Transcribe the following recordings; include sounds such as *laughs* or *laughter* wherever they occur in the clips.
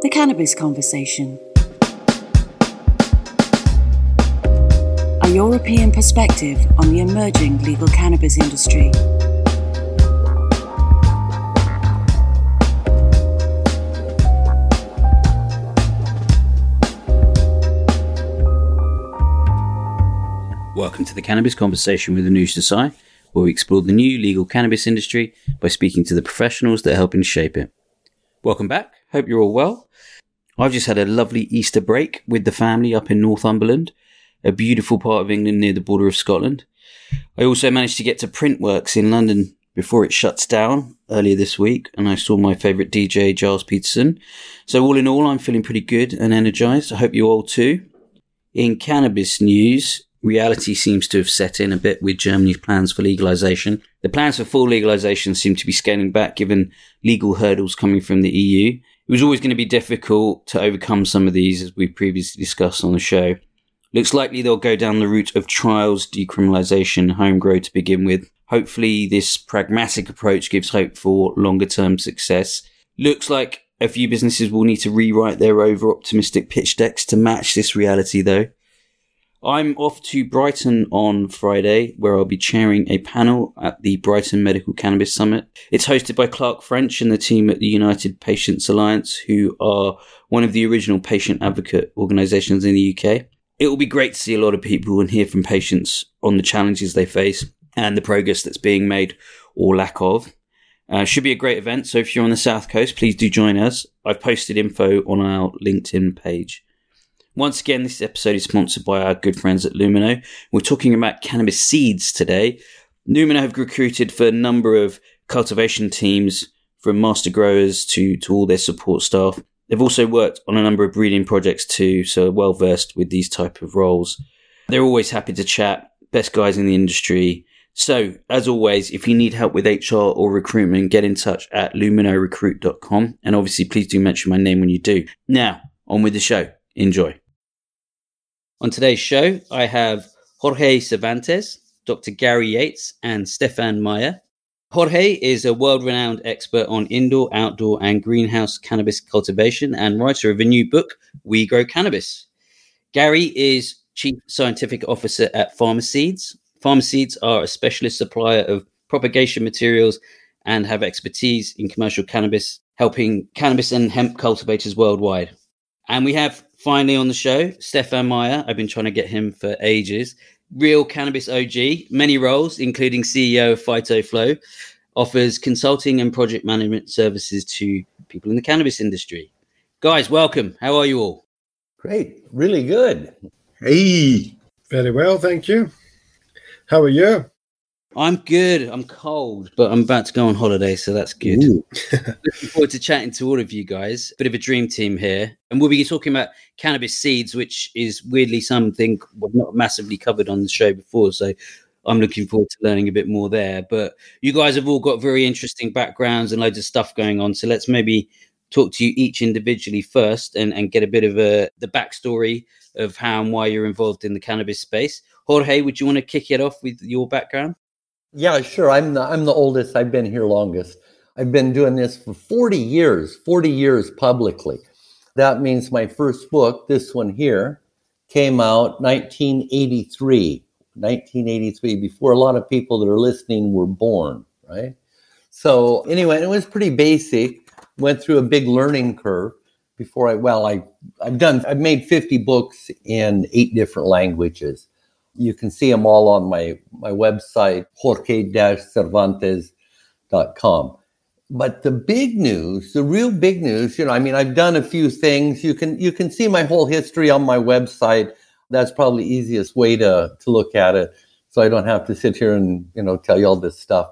The Cannabis Conversation. A European perspective on the emerging legal cannabis industry. Welcome to the Cannabis Conversation with Anush Desai, where we explore the new legal cannabis industry by speaking to the professionals that are helping shape it. Welcome back. Hope you're all well. I've just had a lovely Easter break with the family up in Northumberland, a beautiful part of England near the border of Scotland. I also managed to get to Printworks in London before it shuts down earlier this week, and I saw my favourite DJ, Gilles Peterson. So, all in all, I'm feeling pretty good and energised. I hope you all too. In cannabis news, reality seems to have set in a bit with Germany's plans for legalization. The plans for full legalization seem to be scaling back given legal hurdles coming from the EU. It was always going to be difficult to overcome some of these, as we previously discussed on the show. Looks likely they'll go down the route of trials, decriminalization, home grow to begin with. Hopefully, this pragmatic approach gives hope for longer term success. Looks like a few businesses will need to rewrite their over optimistic pitch decks to match this reality, though. I'm off to Brighton on Friday, where I'll be chairing a panel at the Brighton Medical Cannabis Summit. It's hosted by Clark French and the team at the United Patients Alliance, who are one of the original patient advocate organisations in the UK. It will be great to see a lot of people and hear from patients on the challenges they face and the progress that's being made or lack of. Uh, should be a great event, so if you're on the South Coast, please do join us. I've posted info on our LinkedIn page. Once again, this episode is sponsored by our good friends at Lumino. We're talking about cannabis seeds today. Lumino have recruited for a number of cultivation teams from master growers to, to all their support staff. They've also worked on a number of breeding projects too, so well versed with these type of roles. They're always happy to chat, best guys in the industry. So, as always, if you need help with HR or recruitment, get in touch at luminorecruit.com. And obviously, please do mention my name when you do. Now, on with the show. Enjoy. On today's show, I have Jorge Cervantes, Dr. Gary Yates, and Stefan Meyer. Jorge is a world renowned expert on indoor, outdoor, and greenhouse cannabis cultivation and writer of a new book, We Grow Cannabis. Gary is Chief Scientific Officer at Pharmaseeds. Pharmaseeds are a specialist supplier of propagation materials and have expertise in commercial cannabis, helping cannabis and hemp cultivators worldwide. And we have finally on the show, Stefan Meyer. I've been trying to get him for ages. Real cannabis OG, many roles, including CEO of PhytoFlow, offers consulting and project management services to people in the cannabis industry. Guys, welcome. How are you all? Great. Really good. Hey. Very well, thank you. How are you? I'm good. I'm cold, but I'm about to go on holiday, so that's good. *laughs* Looking forward to chatting to all of you guys. Bit of a dream team here. And we'll be talking about cannabis seeds, which is weirdly something we've not massively covered on the show before. So I'm looking forward to learning a bit more there. But you guys have all got very interesting backgrounds and loads of stuff going on. So let's maybe talk to you each individually first and, and get a bit of a the backstory of how and why you're involved in the cannabis space. Jorge, would you want to kick it off with your background? Yeah, sure. I'm the I'm the oldest. I've been here longest. I've been doing this for 40 years, 40 years publicly. That means my first book, this one here, came out 1983. 1983, before a lot of people that are listening were born, right? So anyway, it was pretty basic. Went through a big learning curve before I well, I I've done I've made 50 books in eight different languages. You can see them all on my, my website, jorge-cervantes.com. But the big news, the real big news, you know, I mean, I've done a few things. You can you can see my whole history on my website. That's probably easiest way to to look at it. So I don't have to sit here and, you know, tell you all this stuff.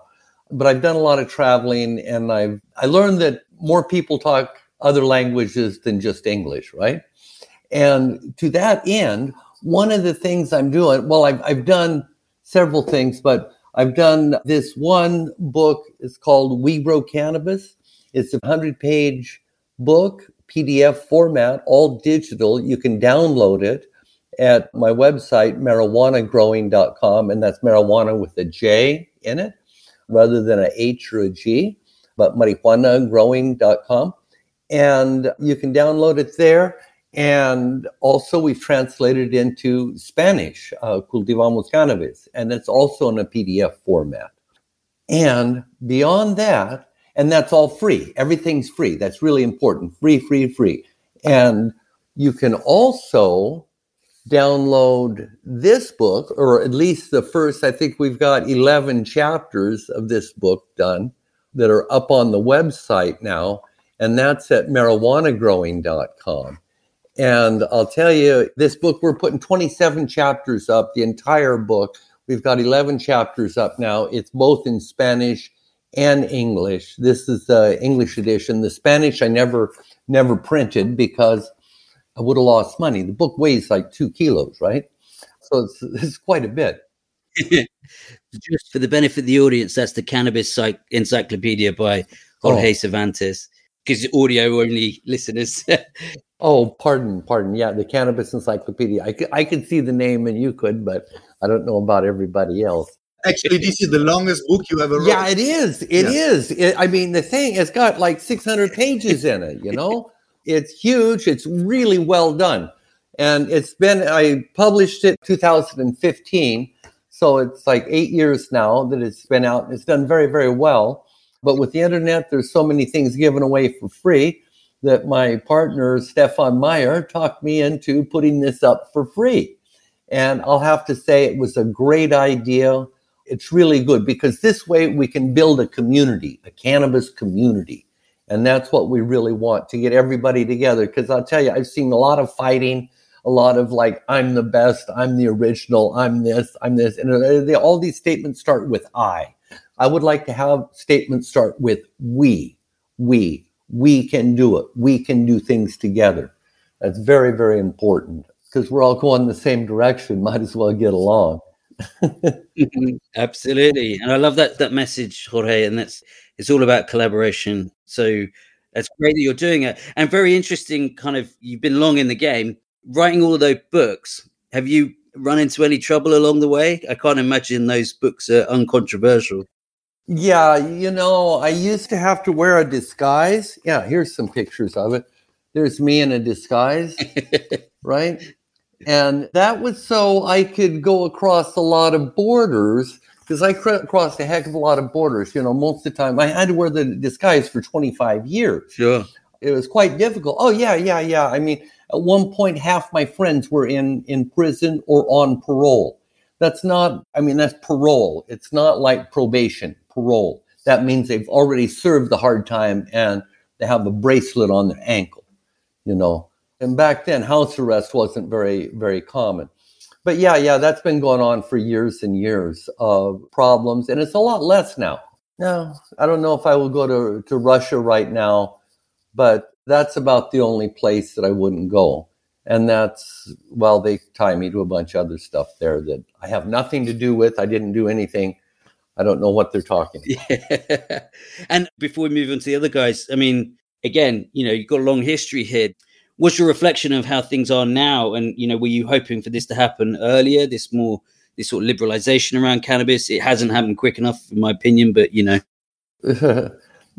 But I've done a lot of traveling and I've I learned that more people talk other languages than just English, right? And to that end, one of the things I'm doing, well, I've, I've done several things, but I've done this one book. It's called We Grow Cannabis. It's a 100 page book, PDF format, all digital. You can download it at my website, marijuanagrowing.com. And that's marijuana with a J in it rather than a H or a G, but marijuanagrowing.com. And you can download it there. And also, we've translated into Spanish, uh, Cultivamos Cannabis, and it's also in a PDF format. And beyond that, and that's all free. Everything's free. That's really important. Free, free, free. And you can also download this book, or at least the first, I think we've got 11 chapters of this book done that are up on the website now. And that's at marijuanagrowing.com. And I'll tell you, this book, we're putting 27 chapters up, the entire book. We've got 11 chapters up now. It's both in Spanish and English. This is the English edition. The Spanish I never, never printed because I would have lost money. The book weighs like two kilos, right? So it's, it's quite a bit. *laughs* Just for the benefit of the audience, that's the Cannabis Psych- Encyclopedia by Jorge oh. Cervantes, because audio only listeners. *laughs* oh, pardon, pardon. Yeah, the Cannabis Encyclopedia. I could, I could see the name and you could, but I don't know about everybody else. Actually, this is the longest book you ever wrote. Yeah, it is. It yeah. is. It, I mean, the thing, it's got like 600 pages in it, you know? *laughs* it's huge. It's really well done. And it's been, I published it 2015. So it's like eight years now that it's been out. It's done very, very well. But with the internet, there's so many things given away for free that my partner, Stefan Meyer, talked me into putting this up for free. And I'll have to say it was a great idea. It's really good because this way we can build a community, a cannabis community and that's what we really want to get everybody together. Because I'll tell you, I've seen a lot of fighting, a lot of like, I'm the best, I'm the original, I'm this, I'm this. And they, all these statements start with I. I would like to have statements start with we, we, we can do it. We can do things together. That's very, very important because we're all going the same direction. *laughs* Might as well get along. Mm-hmm. Absolutely. And I love that that message, Jorge. And that's it's all about collaboration. So it's great that you're doing it. And very interesting, kind of, you've been long in the game, writing all those books. Have you run into any trouble along the way? I can't imagine those books are uncontroversial. Yeah, you know, I used to have to wear a disguise. Yeah, here's some pictures of it. There's me in a disguise, *laughs* right? And that was so I could go across a lot of borders because I crossed a heck of a lot of borders. You know, most of the time I had to wear the disguise for 25 years. Sure. It was quite difficult. Oh, yeah, yeah, yeah. I mean, at one point, half my friends were in, in prison or on parole. That's not, I mean, that's parole. It's not like probation, parole. That means they've already served the hard time and they have a bracelet on their ankle, you know. And back then, house arrest wasn't very, very common but yeah, yeah, that's been going on for years and years of problems, and it's a lot less now. No, I don't know if I will go to, to Russia right now, but that's about the only place that I wouldn't go. And that's, well, they tie me to a bunch of other stuff there that I have nothing to do with. I didn't do anything. I don't know what they're talking *laughs* about. Yeah. and before we move on to the other guys, I mean, again, you know, you've got a long history here what's your reflection of how things are now? And you know, were you hoping for this to happen earlier? This more this sort of liberalization around cannabis. It hasn't happened quick enough, in my opinion. But you know, *laughs*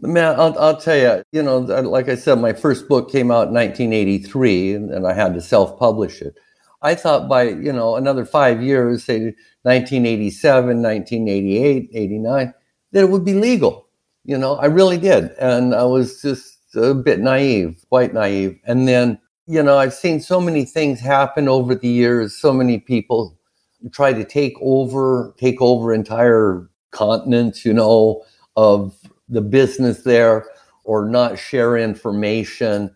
man, I'll, I'll tell you. You know, like I said, my first book came out in 1983, and, and I had to self-publish it. I thought by you know another five years, say 1987, 1988, 89, that it would be legal. You know, I really did, and I was just a bit naive, quite naive. And then, you know, I've seen so many things happen over the years. So many people try to take over, take over entire continents, you know, of the business there or not share information,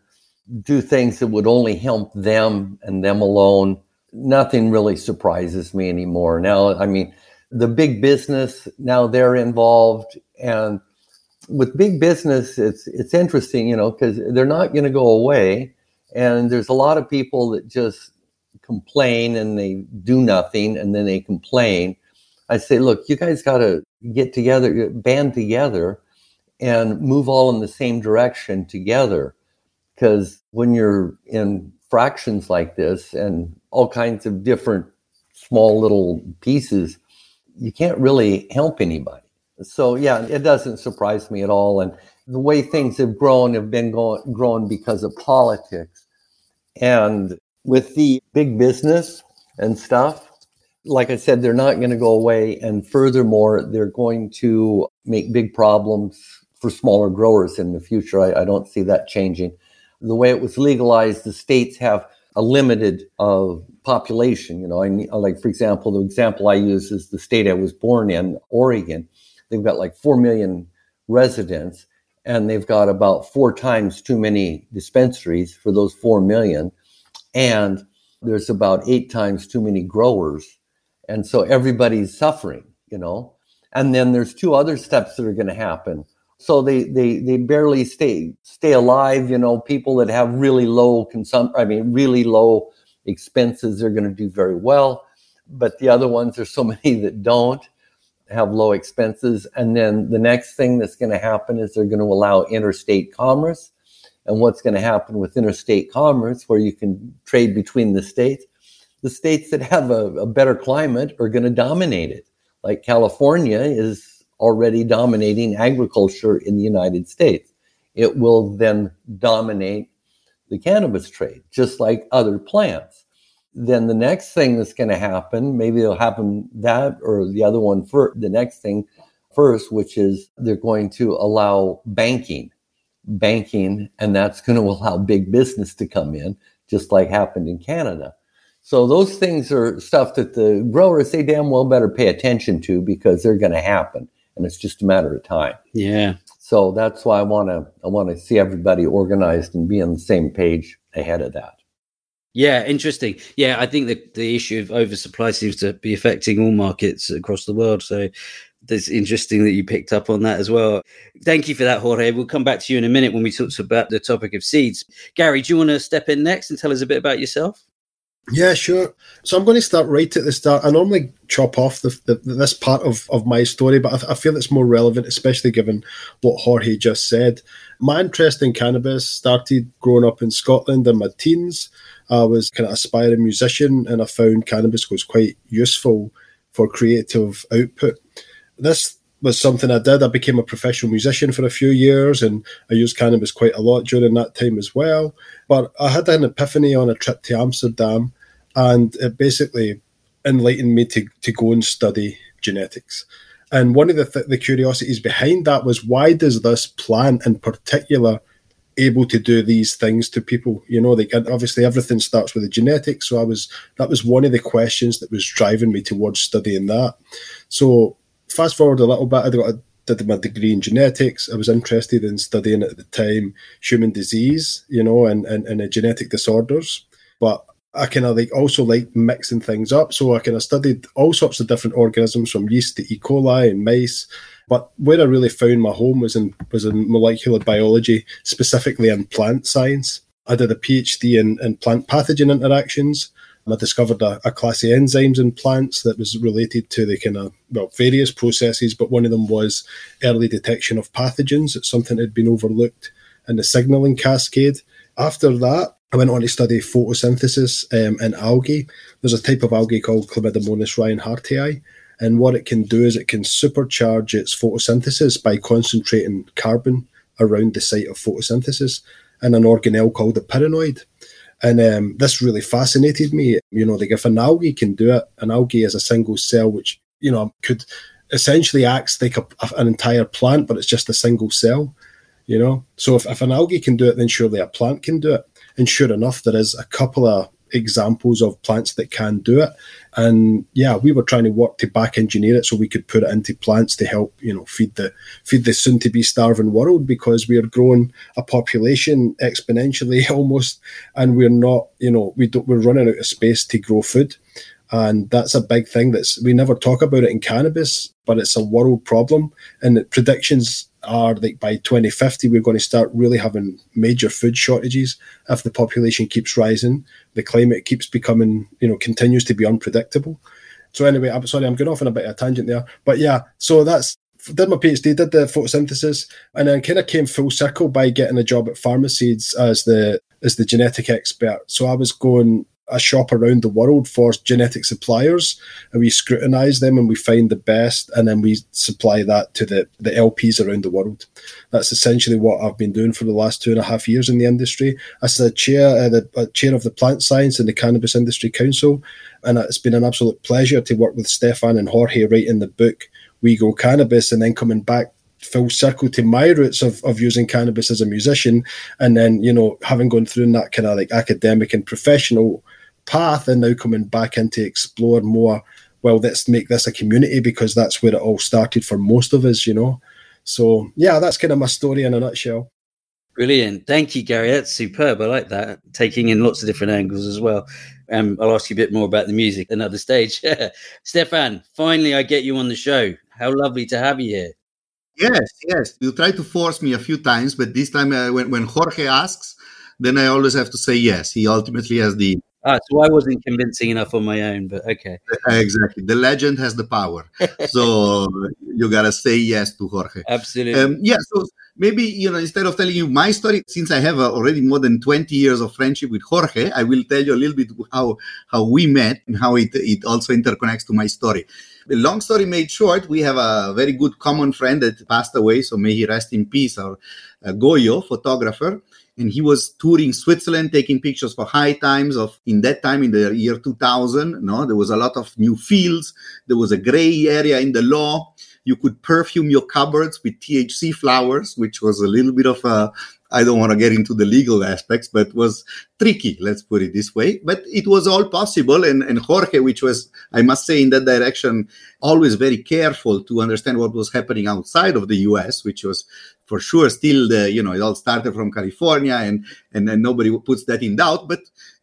do things that would only help them and them alone. Nothing really surprises me anymore. Now, I mean, the big business, now they're involved and with big business, it's it's interesting, you know, because they're not going to go away, and there's a lot of people that just complain and they do nothing, and then they complain. I say, look, you guys got to get together, band together, and move all in the same direction together, because when you're in fractions like this and all kinds of different small little pieces, you can't really help anybody so yeah, it doesn't surprise me at all. And the way things have grown have been go- grown because of politics. And with the big business and stuff, like I said, they're not going to go away. And furthermore, they're going to make big problems for smaller growers in the future. I, I don't see that changing. The way it was legalized, the states have a limited uh, population. You know, I like for example, the example I use is the state I was born in, Oregon. They've got like four million residents, and they've got about four times too many dispensaries for those four million, and there's about eight times too many growers, and so everybody's suffering. You know, and then there's two other steps that are going to happen so they they they barely stay stay alive you know people that have really low consumption i mean really low expenses are going to do very well. But the other ones there's so *laughs* many that don't have low expenses. And then the next thing that's going to happen is they're going to allow interstate commerce. And what's going to happen with interstate commerce where you can trade between the states the states that have a, a better climate are going to dominate it. Like california is already dominating agriculture in the United States. It will then dominate the cannabis trade, just like other plants. Then the next thing that's going to happen, maybe it'll happen that or the other one for the next thing first, which is they're going to allow banking, banking, and that's going *laughs* to allow big business to come in, just like happened in Canada. So those things are stuff that the growers they damn well better pay attention to because they're going to happen and it's just a matter of time. Yeah. So that's why I want to I want to see everybody organized and be on the same page ahead of that. Yeah, interesting. Yeah, I think the the issue of oversupply seems to be affecting all markets across the world. So it's interesting that you picked up on that as well. Thank you for that, Jorge. We'll come back to you in a minute when we talk about the topic of seeds. Gary, do you want to step in next and tell us a bit about yourself? Yeah, sure. So I'm going to start right at the start. I normally chop off the, the, this part of, of my story, but I, I, feel it's more relevant, especially given what Jorge just said. My interest in cannabis started growing up in Scotland in my teens. I was kind of aspiring musician, and I found cannabis was quite useful for creative output. This was something I did. I became a professional musician for a few years and I used cannabis quite a lot during that time as well. But I had an epiphany on a trip to Amsterdam and it basically enlightened me to, to go and study genetics. And one of the, th- the curiosities behind that was why does this plant in particular able to do these things to people? You know, they can, obviously everything starts with the genetics. So I was that was one of the questions that was driving me towards studying that. So fast forward a little bit, I got a, did my degree in genetics. I was interested in studying at the time human disease, you know, and, and, and genetic disorders. But I kind of like also like mixing things up. So I kind of studied all sorts of different organisms from yeast to E. coli and mice. But where I really found my home was in was in molecular biology, specifically in plant science. I did a PhD in, in plant pathogen interactions. I discovered a, a, class of enzymes in plants that was related to the kind of, well, various processes, but one of them was early detection of pathogens. It's something that had been overlooked in the signaling cascade. After that, I went on to study photosynthesis um, in algae. There's a type of algae called Chlamydomonas reinhardtii, and what it can do is it can supercharge its photosynthesis by concentrating carbon around the site of photosynthesis in an organelle called the pyrenoid. And um, this really fascinated me. You know, like if an algae can do it, an algae is a single cell which, you know, could essentially acts like a, an entire plant, but it's just a single cell, you know? So if, if an algae can do it, then surely a plant can do it. And sure enough, there is a couple of examples of plants that can do it. And yeah, we were trying to work to back engineer it so we could put it into plants to help, you know, feed the feed the soon to be starving world because we are growing a population exponentially *laughs* almost, and we're not, you know, we don't, we're running out of space to grow food. And that's a big thing that's we never talk about it in cannabis, but it's a world problem. And predictions are like by 2050 we're going to start really having major food shortages if the population keeps rising. The climate keeps becoming you know continues to be unpredictable. So anyway i'm sorry i'm going off on a bit of a tangent there. But yeah so that's did my phd did the photosynthesis and then kind of came full circle by getting a job at pharmaseeds as the as the genetic expert. So i was going a shop around the world for genetic suppliers and we scrutinize them and we find the best and then we supply that to the, the LPs around the world. That's essentially what I've been doing for the last two and a half years in the industry. As the chair, uh, the uh, chair of the plant science and the Cannabis Industry Council, and it's been an absolute pleasure to work with Stefan and Jorge writing the book We Grow Cannabis and then coming back full circle to my roots of, of using cannabis as a musician and then you know having gone through that kind of like academic and professional path and now coming back in to explore more well let's make this a community because that's where it all started for most of us you know? So yeah that's kind of my story in a nutshell. Brilliant. Thank you gary. That's superb. I like that. Taking in lots of different angles as well. Um, i'll ask you a bit more about the music another stage. *laughs* Stefan finally i get you on the show. How lovely to have you here. Yes yes. You try to force me a few times but this time uh, when, when jorge asks then i always have to say yes. He ultimately has the Ah, so I wasn't convincing enough on my own, but okay. *laughs* Exactly. The legend has the power. *laughs* so you got to say yes to Jorge. Absolutely. Um, yeah. So maybe, you know, instead of telling you my story, since I have uh, already more than 20 years of friendship with Jorge, I will tell you a little bit how, how we met and how it, it also interconnects to my story. The long story made short, we have a very good common friend that passed away. So may he rest in peace, our uh, Goyo, photographer and he was touring Switzerland, taking pictures for high times of in that time in the year 2000. No, there was a lot of new fields. There was a gray area in the law. You could perfume your cupboards with THC flowers, which was a little bit of a I don't want to get into the legal aspects, but was tricky, let's put it this way. But it was all possible. And, and Jorge, which was, I must say, in that direction, always very careful to understand what was happening outside of the US, which was for sure still the you know it all started from california and and, and nobody puts that in doubt but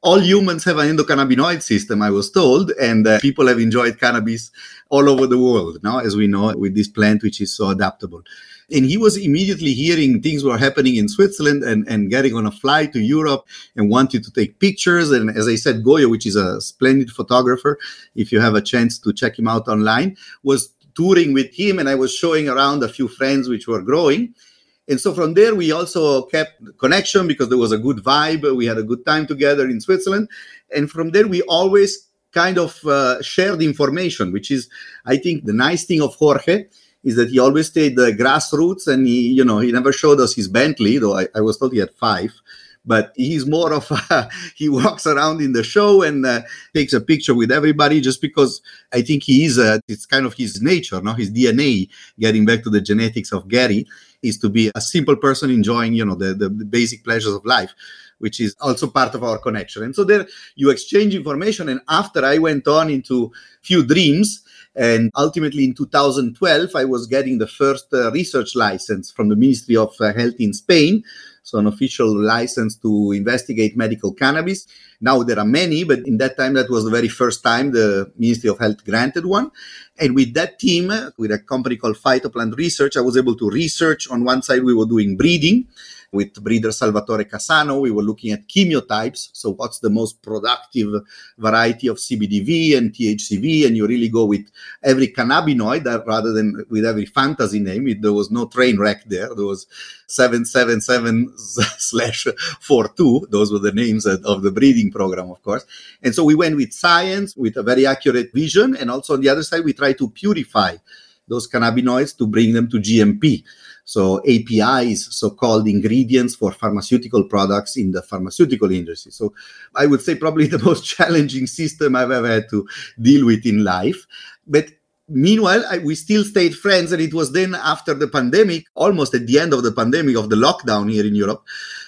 all humans have an endocannabinoid system i was told and uh, people have enjoyed cannabis all over the world now as we know with this plant which is so adaptable and he was immediately hearing things were happening in Switzerland and, and getting on a flight to Europe and wanted to take pictures. And as I said, Goyo, which is a splendid photographer, if you have a chance to check him out online, was touring with him. And I was showing around a few friends which were growing. And so from there, we also kept connection because there was a good vibe. We had a good time together in Switzerland. And from there, we always kind of uh, shared information, which is, I think, the nice thing of Jorge is that he always stayed the grassroots and he, you know, he never showed us his Bentley, though I, I was told he had five but he's more of a, *laughs* he walks around in the show and uh, takes a picture with everybody just because I think he is a, it's kind of his nature, no, his DNA. Getting back to the genetics of Gary is to be a simple person enjoying, you know, the, the, the basic pleasures of life which is also part of our connection. And so there you exchange information. And after I went on into few dreams, and ultimately in 2012, I was getting the first uh, research license from the Ministry of uh, Health in Spain so an official license to investigate medical cannabis. Now there are many, but in that time, that was the very first time the Ministry of Health granted one. And with that team, with a company called Phytoplant Research, I was able to research. On one side, we were doing breeding with breeder Salvatore Casano. We were looking at chemotypes. So, what's the most productive variety of CBDV and THCV? And you really go with every cannabinoid uh, rather than with every fantasy name. There was no train wreck there. There was 777 *laughs* slash 42. Those were the names of the breeding program, of course. And so we went with science, with a very accurate vision. And also on the other side, we try to purify those cannabinoids to bring them to GMP. So APIs, so-called ingredients for pharmaceutical products in the pharmaceutical industry. So I would say probably the *laughs* most challenging system I've ever had to deal with in life. But meanwhile, I, we still stayed friends. And it was then after the pandemic, almost at the end of the pandemic of the lockdown here in Europe,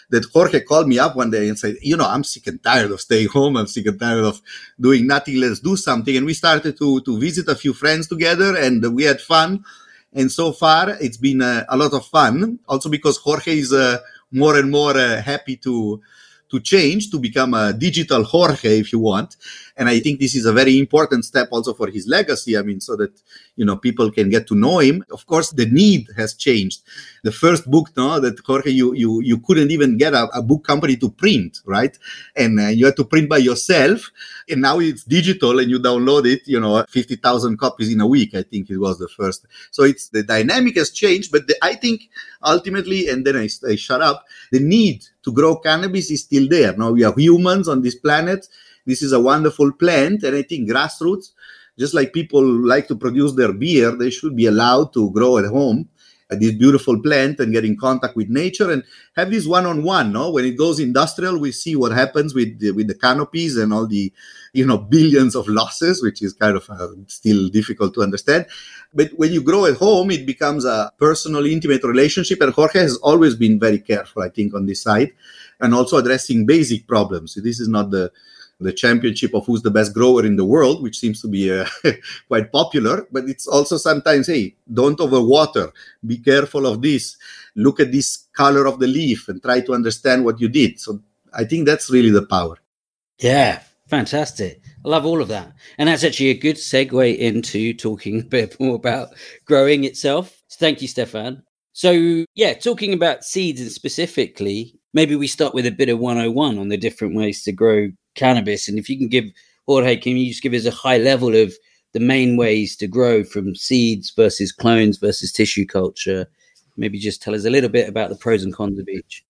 that Jorge called me up one day and said, you know, I'm sick and tired of staying home. I'm sick and tired of doing nothing. Let's do something. And we started to, to visit a few friends together and we had fun. And so far, it's been uh, a lot of fun. Also because Jorge is uh, more and more uh, happy to to change to become a digital Jorge, if you want. And I think this is a very important step also for his legacy. I mean, so that you know people can get to know him. Of course, the need has changed. The first book, no, that Jorge, you you you couldn't even get a, a book company to print, right? And uh, you had to print by yourself. And now it's digital, and you download it. You know, fifty thousand copies in a week. I think it was the first. So it's the dynamic has changed, but the, I think ultimately, and then I, I shut up. The need to grow cannabis is still there. Now we are humans on this planet this is a wonderful plant. And I think grassroots, just like people like to produce their beer, they should be allowed to grow at home at this beautiful plant and get in contact with nature and have this one-on-one no when it goes industrial we see what happens with the, with the canopies and all the you know billions of losses which is kind of uh, still difficult to understand but when you grow at home it becomes a personal intimate relationship and jorge has always been very careful i think on this side and also addressing basic problems this is not the the championship of who's the best grower in the world, which seems to be uh, *laughs* quite popular. But it's also sometimes, hey, don't overwater. Be careful of this. Look at this color of the leaf and try to understand what you did. So I think that's really the power. Yeah, fantastic. I love all of that. And that's actually a good segue into talking *laughs* a bit more about growing itself. So thank you, Stefan. So, yeah, talking about seeds and specifically, maybe we start with a bit of 101 on the different ways to grow cannabis. And if you can give Jorge, can you just give us a high level of the main ways to grow from seeds versus clones versus tissue culture? Maybe just tell us a little bit about the pros and cons of each.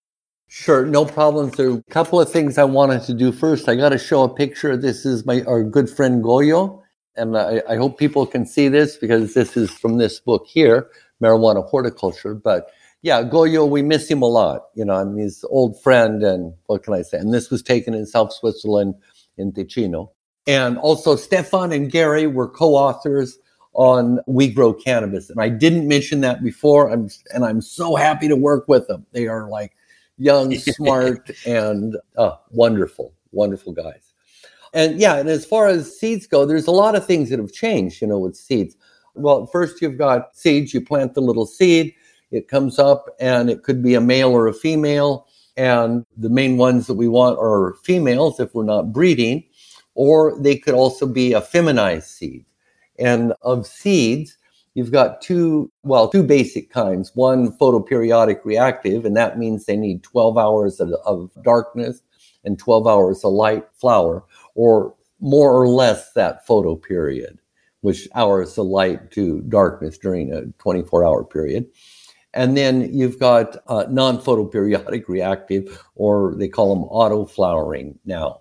Sure, no problem. So, a couple of things I wanted to do first. I got to show a picture. This is my our good friend Goyo, and I, I hope people can see this because this is from this book here, Marijuana Horticulture. But yeah, Goyo, we miss him a lot. You know, I'm his old friend, and what can I say? And this was taken in South Switzerland in Ticino. And also, Stefan and Gary were co-authors on We Grow Cannabis, and I didn't mention that before. I'm and I'm so happy to work with them. They are like young, *laughs* smart, and uh, wonderful, wonderful guys. And yeah, and as far as seeds go, there's a lot of things that have changed. You know, with seeds. Well, first you've got seeds. You plant the little seed it comes up and it could be a male or a female. And the main ones that we want are females if we're not breeding, or they could also be a feminized seed. And of seeds, you've got two, well, two basic kinds. One photoperiodic reactive, and that means they need 12 hours of, of darkness and 12 hours of light flower, or more or less that photo period, which hours of light to darkness during a 24 hour period. And then you've got uh, non photoperiodic reactive, or they call them auto flowering now.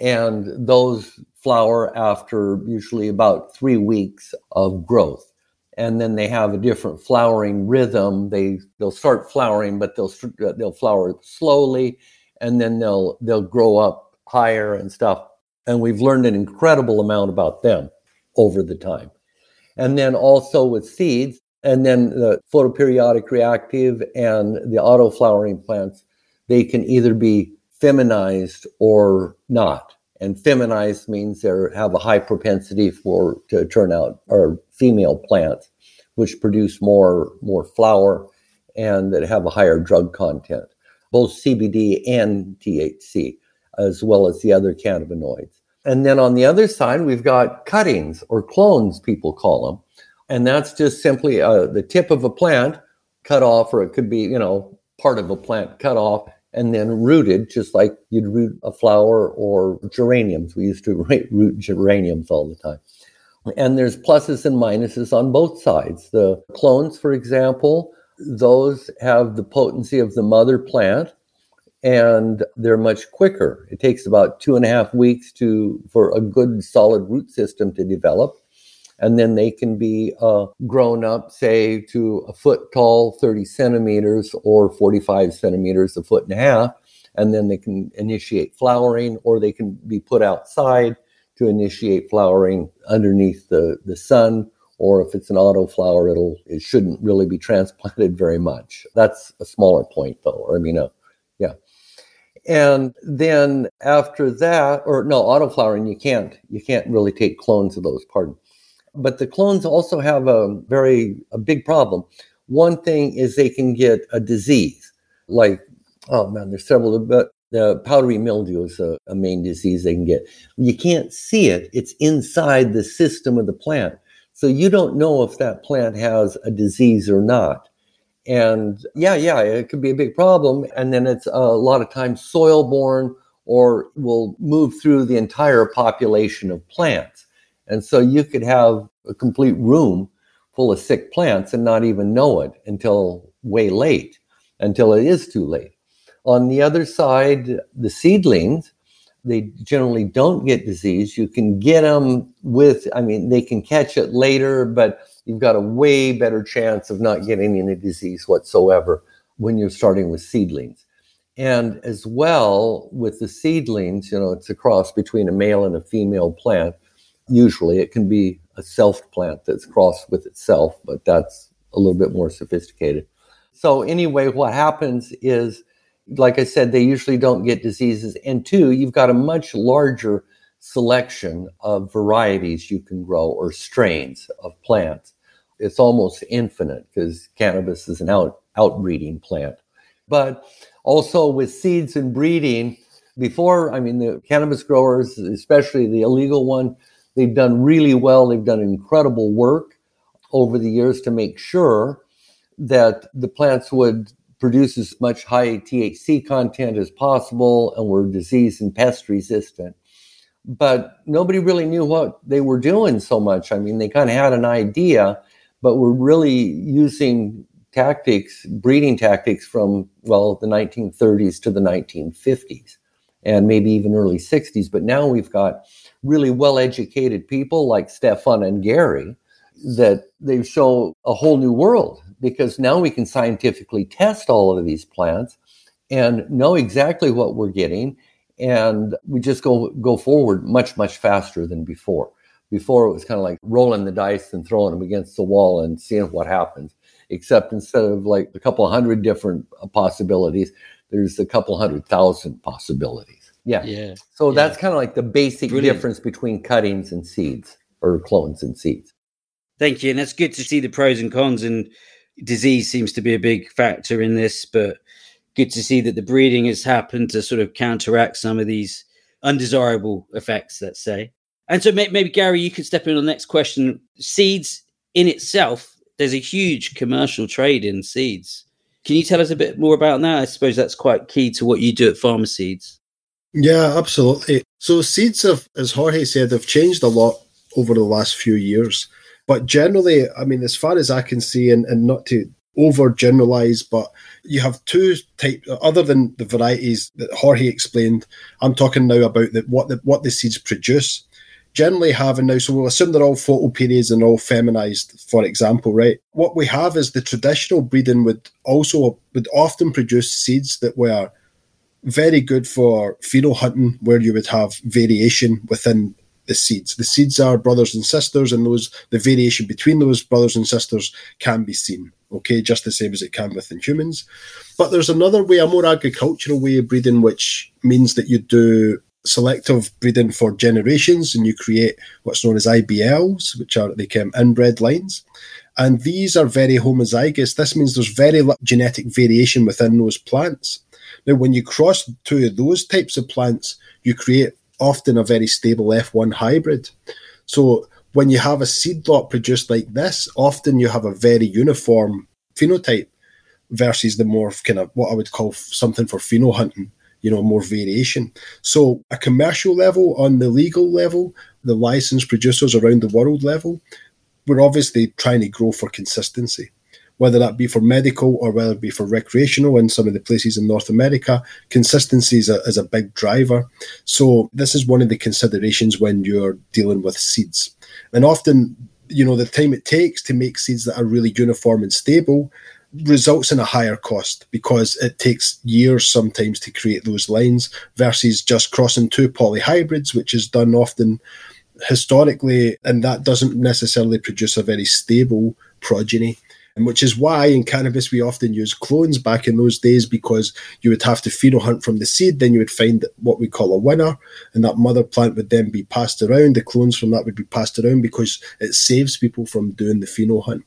And those flower after usually about three weeks of growth. And then they have a different flowering rhythm. They they'll start flowering, but they'll they'll flower slowly, and then they'll they'll grow up higher and stuff. And we've learned an incredible amount about them over the time. And then also with seeds, and then the photoperiodic reactive and the auto flowering plants, they can either be feminized or not. And feminized means they have a high propensity for to turn out or female plants, which produce more more flower and that have a higher drug content, both CBD and THC, as well as the other cannabinoids. And then on the other side, we've got cuttings or clones, people call them and that's just simply uh, the tip of a plant cut off, or it could be, you know, part of a plant cut off and then rooted, just like you'd root a flower or geraniums. We used to *laughs* root geraniums all the time. And there's pluses and minuses on both sides. The clones, for example, those have the potency of the mother plant and they're much quicker. It takes about two and a half weeks to for a good solid root system to develop and then they can be uh, grown up, say, to a foot tall, 30 centimeters, or 45 centimeters, a foot and a half. And then they can initiate flowering, or they can be put outside to initiate flowering underneath the, the sun. Or if it's an auto flower, it'll it shouldn't really be *laughs* transplanted very much. That's a smaller point, though. Or I mean, uh, yeah. And then after that, or no, auto flowering, you can't you can't really take clones of those. Pardon. But the clones also have a very a big problem. One thing is they can get a disease, like oh man, there's several, but the powdery mildew is a, a main disease they can get. You can't see it; it's inside the system of the plant, so you don't know if that plant has a disease or not. And yeah, yeah, it could be a big problem. And then it's a lot of times soil borne or will move through the entire population of plants. And so you could have a complete room full of sick plants and not even know it until way late, until it is too late. On the other side, the seedlings, They generally don't get disease. You can get them with, I mean, they can catch it later, but you've got a way better chance of not getting any disease whatsoever when you're starting with seedlings. And as well with the seedlings, you know, it's a cross between a male and a female plant. Usually it can be a self plant that's crossed with itself, but that's a little bit more sophisticated. So, anyway, what happens is, like I said, they usually don't get diseases. And two, you've got a much larger selection of varieties you can grow or strains of plants. It's almost infinite because cannabis is an out, outbreeding plant. But also with seeds and breeding, before, I mean, the cannabis growers, especially the illegal one, they've done really well. They've done incredible work over the years to make sure that the plants would produce as much high THC content as possible and were disease and pest resistant. But nobody really knew what they were doing so much. I mean, they kind of had an idea, but were really using tactics, breeding tactics from, well, the 1930s to the 1950s and maybe even early 60s. But now we've got really well educated people like Stefan and Gary that they show a whole new world because now we can scientifically test all of these plants and know exactly what we're getting and we just go go forward much much faster than before. Before it was kind of like rolling the dice and throwing them against the wall and seeing what happens except instead of like a couple hundred different possibilities there's a couple hundred thousand possibilities yeah Yeah. so Yeah. that's kind of like the basic Brilliant. difference between cuttings and seeds or clones and seeds Thank you. And it's good to see the pros and cons. And disease seems to be a big factor in this, but good to see that the breeding has happened to sort of counteract some of these undesirable effects, let's say. And so maybe, Gary, you could step in on the next question. Seeds in itself, there's a huge commercial trade in seeds. Can you tell us a bit more about that? I suppose that's quite key to what you do at Pharma Seeds. Yeah, absolutely. So seeds have, as Jorge said, have changed a lot over the last few years. But generally, I mean, as far as I can see, and, and not to overgeneralize, but you have two types, other than the varieties that Jorge explained, I'm talking now about the, what, the, what the seeds produce. Generally having now, so we'll assume they're all photoperiods and all feminized, for example, right? What we have is the traditional breeding would also, would often produce seeds that were very good for pheno hunting, where you would have variation within the seeds. The seeds are brothers and sisters, and those the variation between those brothers and sisters can be seen. Okay, just the same as it can within humans. But there's another way, a more agricultural way of breeding, which means that you do selective breeding for generations, and you create what's known as IBLs, which are they call inbred lines. And these are very homozygous. This means there's very little genetic variation within those plants. Now, when you cross two of those types of plants, you create often a very stable F1 hybrid. So when you have a seed lot produced like this, often you have a very uniform phenotype versus the more kind of what I would call something for pheno hunting, you know, more variation. So a commercial level, on the legal level, the licensed producers around the world level, we're obviously trying to grow for consistency whether that be for medical or whether it be for recreational in some of the places in North America, consistency is a, is a big driver. So this is one of the considerations when you're dealing with seeds. And often, you know, the time it takes to make seeds that are really uniform and stable results in a higher cost because it takes years sometimes to create those lines versus just crossing two polyhybrids, which is done often historically, and that doesn't necessarily produce a very stable progeny. And which is why in cannabis we often use clones back in those days because you would have to pheno hunt from the seed, then you would find what we call a winner, and that mother plant would then be passed around. The clones from that would be passed around because it saves people from doing the pheno hunt.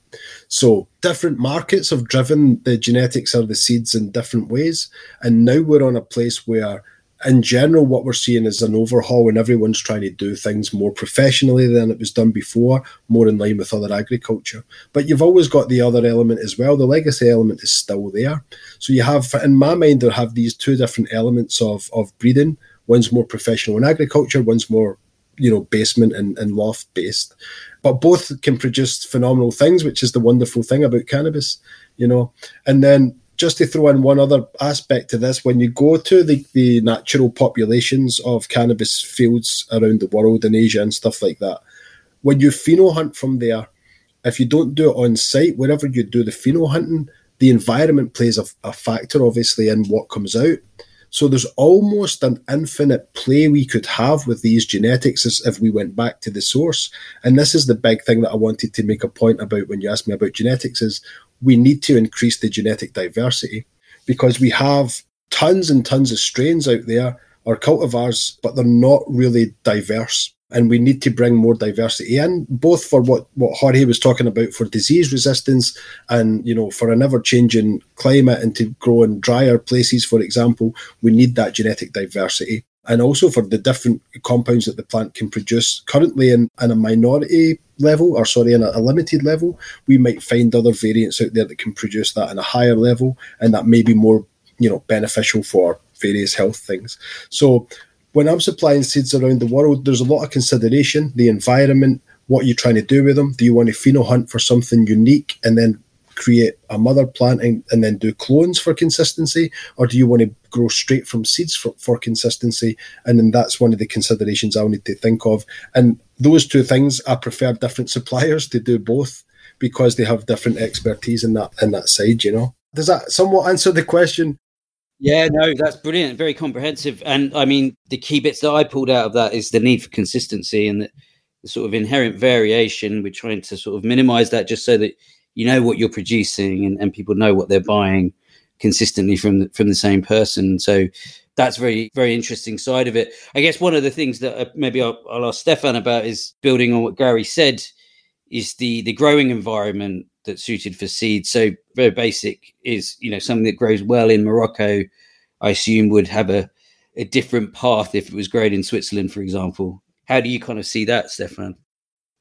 So different markets have driven the genetics of the seeds in different ways, and now we're on a place where in general, what we're seeing is an overhaul and everyone's trying to do things more professionally than it was done before, more in line with other agriculture. But you've always got the other element as well. The legacy element is still there. So you have, in my mind, there have these two different elements of, of breeding. One's more professional in agriculture, one's more, you know, basement and, and loft based. But both can produce phenomenal things, which is the wonderful thing about cannabis, you know. And then just to throw in one other aspect to this, when you go to the, the natural populations of cannabis fields around the world in Asia and stuff like that, when you pheno hunt from there, if you don't do it on site, wherever you do the pheno hunting, the environment plays a, a factor, obviously, in what comes out. So there's almost an infinite play we could have with these genetics as if we went back to the source. And this is the big thing that I wanted to make a point about when you asked me about genetics is we need to increase the genetic diversity because we have tons and tons of strains out there or cultivars, but they're not really diverse and we need to bring more diversity in, both for what, what Jorge was talking about for disease resistance and, you know, for an ever changing climate and to grow in drier places, for example, we need that genetic diversity. And also for the different compounds that the plant can produce. Currently, in, in a minority level, or sorry, in a, a limited level, we might find other variants out there that can produce that in a higher level, and that may be more, you know, beneficial for various health things. So when I'm supplying seeds around the world, there's a lot of consideration, the environment, what you're trying to do with them. Do you want to pheno hunt for something unique and then create a mother plant and, and then do clones for consistency? Or do you want to grow straight from seeds for, for consistency? And then that's one of the considerations I'll need to think of. And those two things, I prefer different suppliers to do both because they have different expertise in that in that side, you know. Does that somewhat answer the question? Yeah, no, that's brilliant, very comprehensive. And I mean, the key bits that I pulled out of that is the need for consistency and the, the sort of inherent variation. We're trying to sort of minimize that just so that you know what you're producing and, and people know what they're buying consistently from the, from the same person. So that's very very interesting side of it. I guess one of the things that uh, maybe I'll, I'll ask Stefan about is building on what Gary said is the the growing environment that's suited for seeds. So very basic is you know something that grows well in Morocco. I assume would have a a different path if it was grown in Switzerland, for example. How do you kind of see that, Stefan?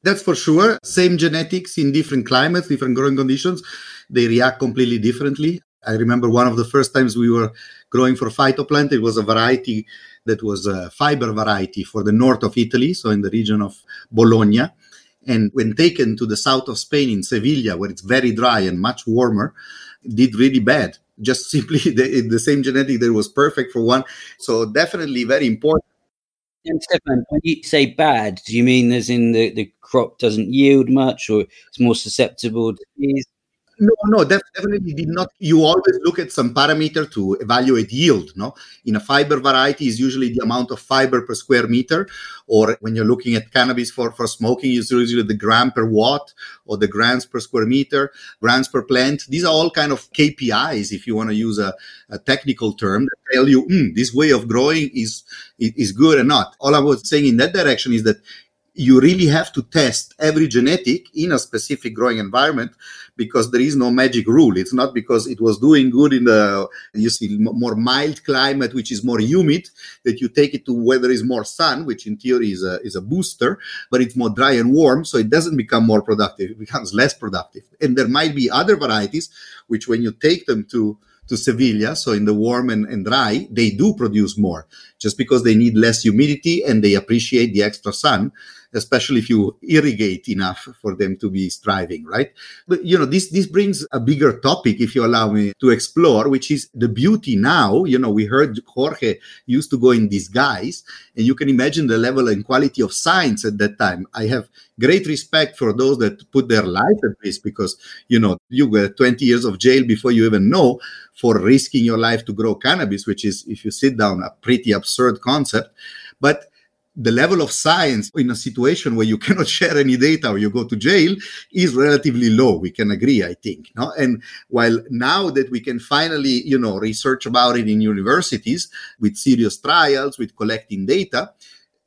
That's for sure. Same genetics in different climates, different growing conditions, they react completely differently. I remember one of the first times we were growing for phytoplant. It was a variety that was a fiber variety for the north of Italy, so in the region of Bologna. And when taken to the south of Spain in Sevilla, where it's very dry and much warmer, did really bad. Just *laughs* simply the, the same genetic that was perfect for one. So definitely very important. And Stefan, when you say bad, do you mean as in the, the crop doesn't yield much or it's more susceptible to disease? No, no, definitely did not. You always look at some parameter to evaluate yield. No, in a fiber variety is usually the amount of fiber per square meter, or when you're looking at cannabis for for smoking, is usually the gram per watt or the grams per square meter, grams per plant. These are all kind of KPIs, if you want to use a, a technical term, that tell you mm, this way of growing is is good or not. All I was saying in that direction is that you really have to test every genetic in a specific growing environment because there is no magic rule. It's not because it was doing good in the you see more mild climate, which is more humid, that you take it to where there is more sun, which in theory is a is a booster, but it's more dry and warm, so it doesn't become more productive. It becomes less productive. And there might be other varieties which, when you take them to to Sevilla, so in the warm and, and dry, they do produce more just because they need less humidity and they appreciate the extra sun especially if you irrigate enough for them to be thriving, right? But you know, this this brings a bigger topic, if you allow me to explore, which is the beauty now. You know, we heard Jorge used to go in disguise, and you can imagine the level and quality of science at that time. I have great respect for those that put their life at risk because you know you get 20 years of jail before you even know for risking your life to grow cannabis, which is, if you sit down, a pretty absurd concept. But the level of science in a situation where you *laughs* cannot share any data or you go to jail is relatively low. We can agree i think no? And while now that we can finally you know research about it in universities with serious trials with collecting data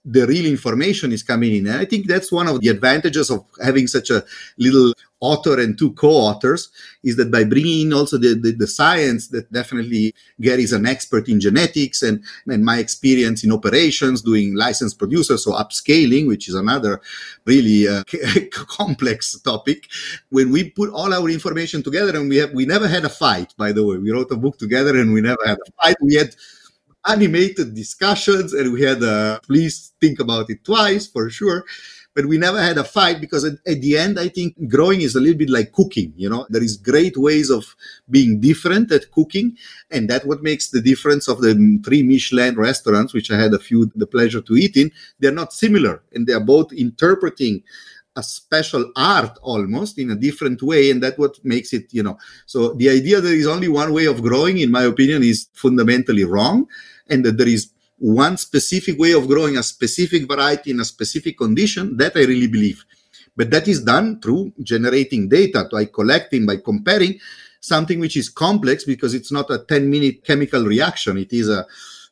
the real information is coming in. And I think that's one of the advantages of having such a little author and two co-authors is that by bringing in also the, the, the, science that definitely Gary is an expert in genetics and, and my experience in operations doing licensed producers, so upscaling, which is another really uh, *laughs* complex topic. When we put all our information together and we have, we never had a fight, by the way, we wrote a book together and we never had a fight. We had animated discussions and we had a please think about it twice for sure but we never had a fight because at, at, the end, I think growing is a little bit like cooking. You know, there is great ways of being different at cooking. And that what makes the difference of the three Michelin restaurants, which I had a few, the pleasure to eat in. They're not similar and they're both interpreting a special art almost in a different way and that what makes it you know so the idea there is only one way of growing in my opinion is fundamentally wrong and that there is one specific way of growing a specific variety in a specific condition that i really believe. But that is done through generating data by collecting by comparing something which is complex because it's not a 10 minute chemical reaction. It is a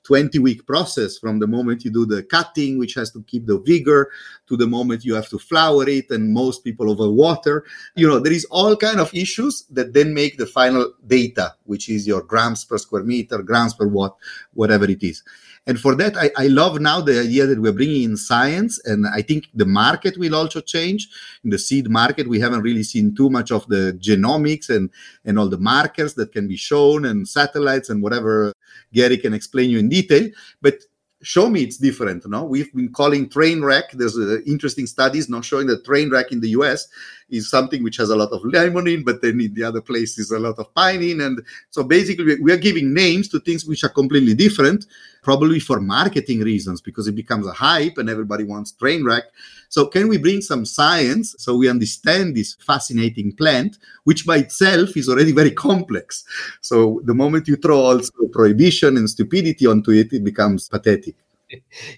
20 week process from the moment you do the cutting, which has to keep the vigor, to the moment you have to flower it, and most people over water. You know, there is all kind of issues that then make the final data, which is your grams per square meter, grams per watt, whatever it is. And for that, I, I love now the idea that we're bringing in science. And I think the market will also change. In the seed market, we haven't really seen too much of the genomics and, and all the markers that can be shown and satellites and whatever Gary can explain you in detail. But show me it's different no we've been calling Trainwreck there's uh, interesting studies now showing that Trainwreck in the us is something which has a lot of limonene but then in the other places a lot of pinene. And so basically we are giving names to things which are completely different probably for marketing reasons because it becomes a hype and everybody wants Trainwreck. So can we bring some science so we understand this fascinating plant which by itself is already very complex? So the moment you throw also prohibition and stupidity onto it it becomes pathetic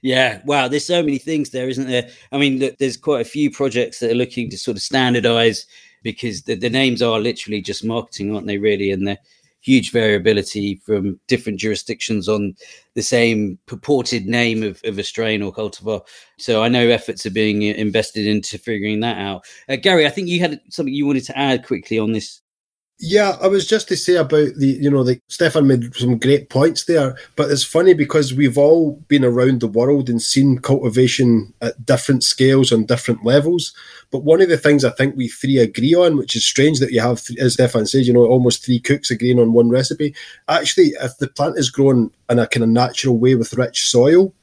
yeah, wow. There's so many things there, isn't there? I mean, there's quite a few projects that are looking to sort of standardize because the, the names are literally just marketing, aren't they? Really, and the huge variability from different jurisdictions on the same purported name of, of a strain or cultivar. So I know efforts are being invested into figuring that out. Uh, Gary, I think you had something you wanted to add quickly on this yeah, I was just to say about the, you know, the Stefan made some great points there, but it's funny because we've all been around the world and seen cultivation at different scales on different levels. But one of the things I think we three agree on, which is strange that you have, as Stefan says, you know, almost three cooks agreeing on one recipe. Actually, if the plant is grown in a kind of natural way with rich soil,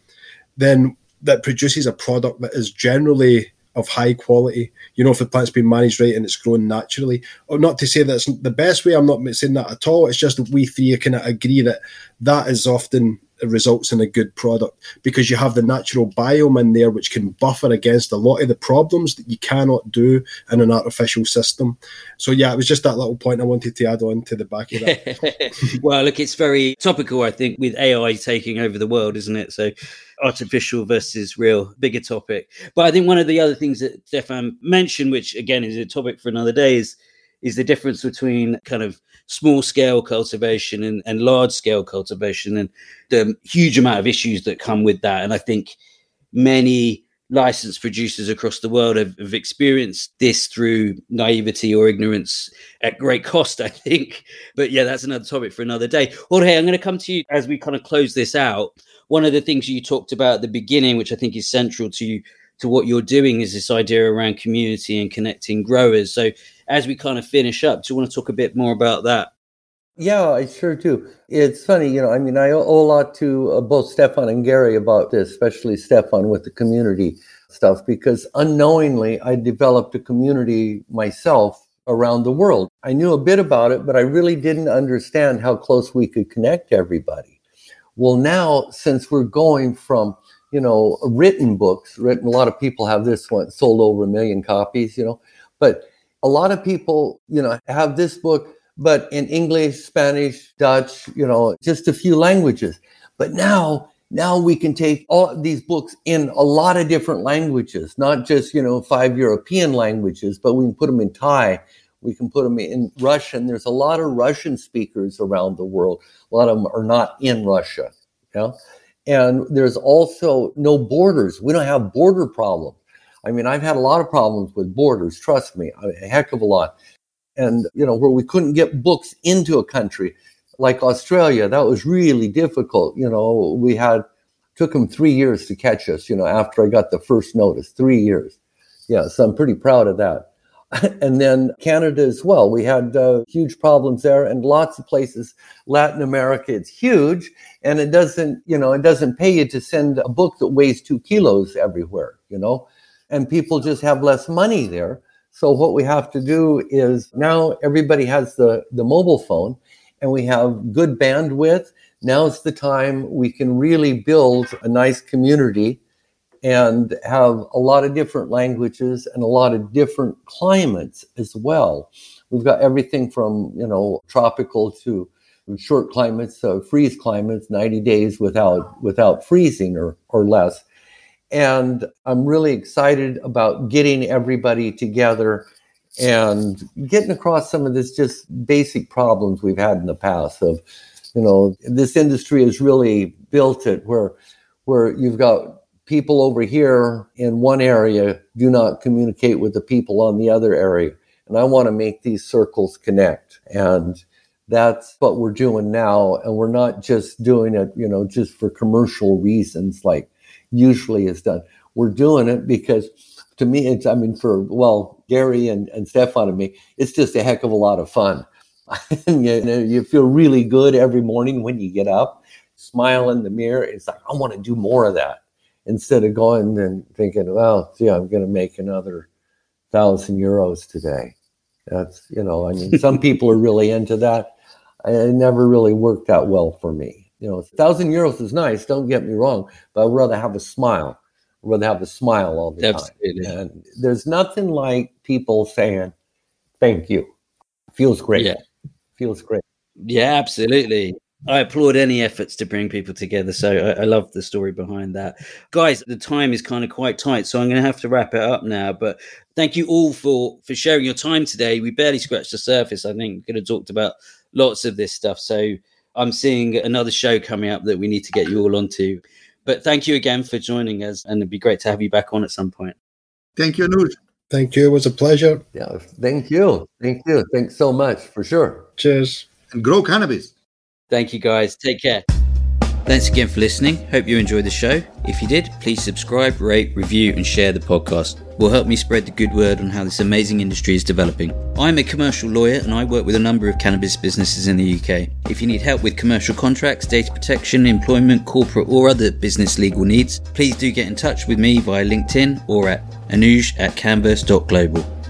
then that produces a product that is generally of high quality. You know, if the plant's been managed right and it's grown naturally. Or not to say that's the best way. I'm not saying that at all. It's just that we three kind of agree that that is often results in a good product because you have the natural biome in there which can buffer against a lot of the problems that you cannot do in an artificial system. So yeah, it was just that little point I wanted to add on to the back of that. *laughs* *laughs* well, look, it's very topical, I think, with AI taking over the world, isn't it? So artificial versus real, bigger topic. But I think one of the other things that Stefan mentioned, which again is a topic for another day, is is the difference between kind of small scale cultivation and, and large scale cultivation and the huge amount of issues that come with that. And I think many licensed producers across the world have, have, experienced this through naivety or ignorance at great cost, I think. But yeah, that's another topic for another day. Jorge, I'm going to come to you as we kind of close this out one of the things you talked about at the beginning, which I think is central to you, to what you're doing, is this idea around community and connecting growers. So, as we kind of finish up, do you want to talk a bit more about that? Yeah, I sure do. It's funny, you know, I mean, I owe a lot to uh, both Stefan and Gary about this, especially Stefan with the community stuff, because unknowingly I developed a community myself around the world. I knew a bit about it, but I really didn't understand how close we could connect everybody. Well, now since we're going from you know written books, written a lot of people have this one sold over a million copies, you know, but a lot of people you know have this book, but in English, Spanish, Dutch, you know, just a few languages. But now now we can take all these books in a lot of different languages, not just, you know, five European languages, but we can put them in Thai, we can put them in Russian. There's a lot of Russian speakers around the world. A lot of them are not in Russia. You know? And there's also no borders. We don't have border problems. I mean, I've had a lot of problems with borders, trust me, a heck of a lot. And, you know, where we couldn't get books into a country like Australia, that was really difficult. You know, we had, took them three years to catch us, you know, after I got the first notice, three years. Yeah, so I'm pretty proud of that. *laughs* and then Canada as well. We had uh, huge problems there, and lots of places. Latin America, it's huge, and it doesn't, you know, it doesn't pay you to send a book that weighs two kilos everywhere, you know. And people just have less money there. So what we have to do is now everybody has the, the mobile phone and we have good bandwidth. Now's the time we can really build a nice community and have a lot of different languages and a lot of different climates as well. We've got everything from, you know, tropical to short climates, uh, freeze climates, 90 days without without freezing or, or less. And I'm really excited about getting everybody together and getting across some of this just basic problems we've had in the past of, you know, this industry has really built it where where you've got people over here in one area do not communicate with the people on the other area. And I want to make these circles connect. And that's what we're doing now. And we're not just doing it, you know, just for commercial reasons like usually is done. We're doing it because to me, it's, I mean, for, well, Gary and, and Stefan and me, it's just a heck of a lot of fun. and *laughs* you, know, you feel really good every morning when you get up, smile in the mirror. It's like, I want to do more of that instead of going and thinking, well, see, I'm going to make another thousand euros today. That's, you know, I mean, some *laughs* people are really into that. It never really worked out well for me. You know, a thousand euros is nice. Don't get me wrong, but I'd rather have a smile. I'd rather have a smile all the Absolutely. time. And there's nothing like people saying, "Thank you." Feels great. Yeah. Feels great. Yeah, absolutely. I applaud any efforts to bring people together. So I, I, love the story behind that. Guys, the time is kind of quite tight, so I'm going to have to wrap it up now. But thank you all for for sharing your time today. We barely scratched the surface. I think we could have talked about lots of this stuff. So I'm seeing another show coming up that we need to get you all onto. But thank you again for joining us, and it'd be great to have you back on at some point. Thank you, Anuj. Thank you. It was a pleasure. Yeah, thank you. Thank you. Thanks so much for sure. Cheers. And grow cannabis. Thank you, guys. Take care. Thanks again for listening. Hope you enjoyed the show. If you did, please subscribe, rate, review, and share the podcast. Will help me spread the good word on how this amazing industry is developing. I'm a commercial lawyer and I work with a number of cannabis businesses in the UK. If you need help with commercial contracts, data protection, employment, corporate, or other business legal needs, please do get in touch with me via LinkedIn or at anuj at canvas.global.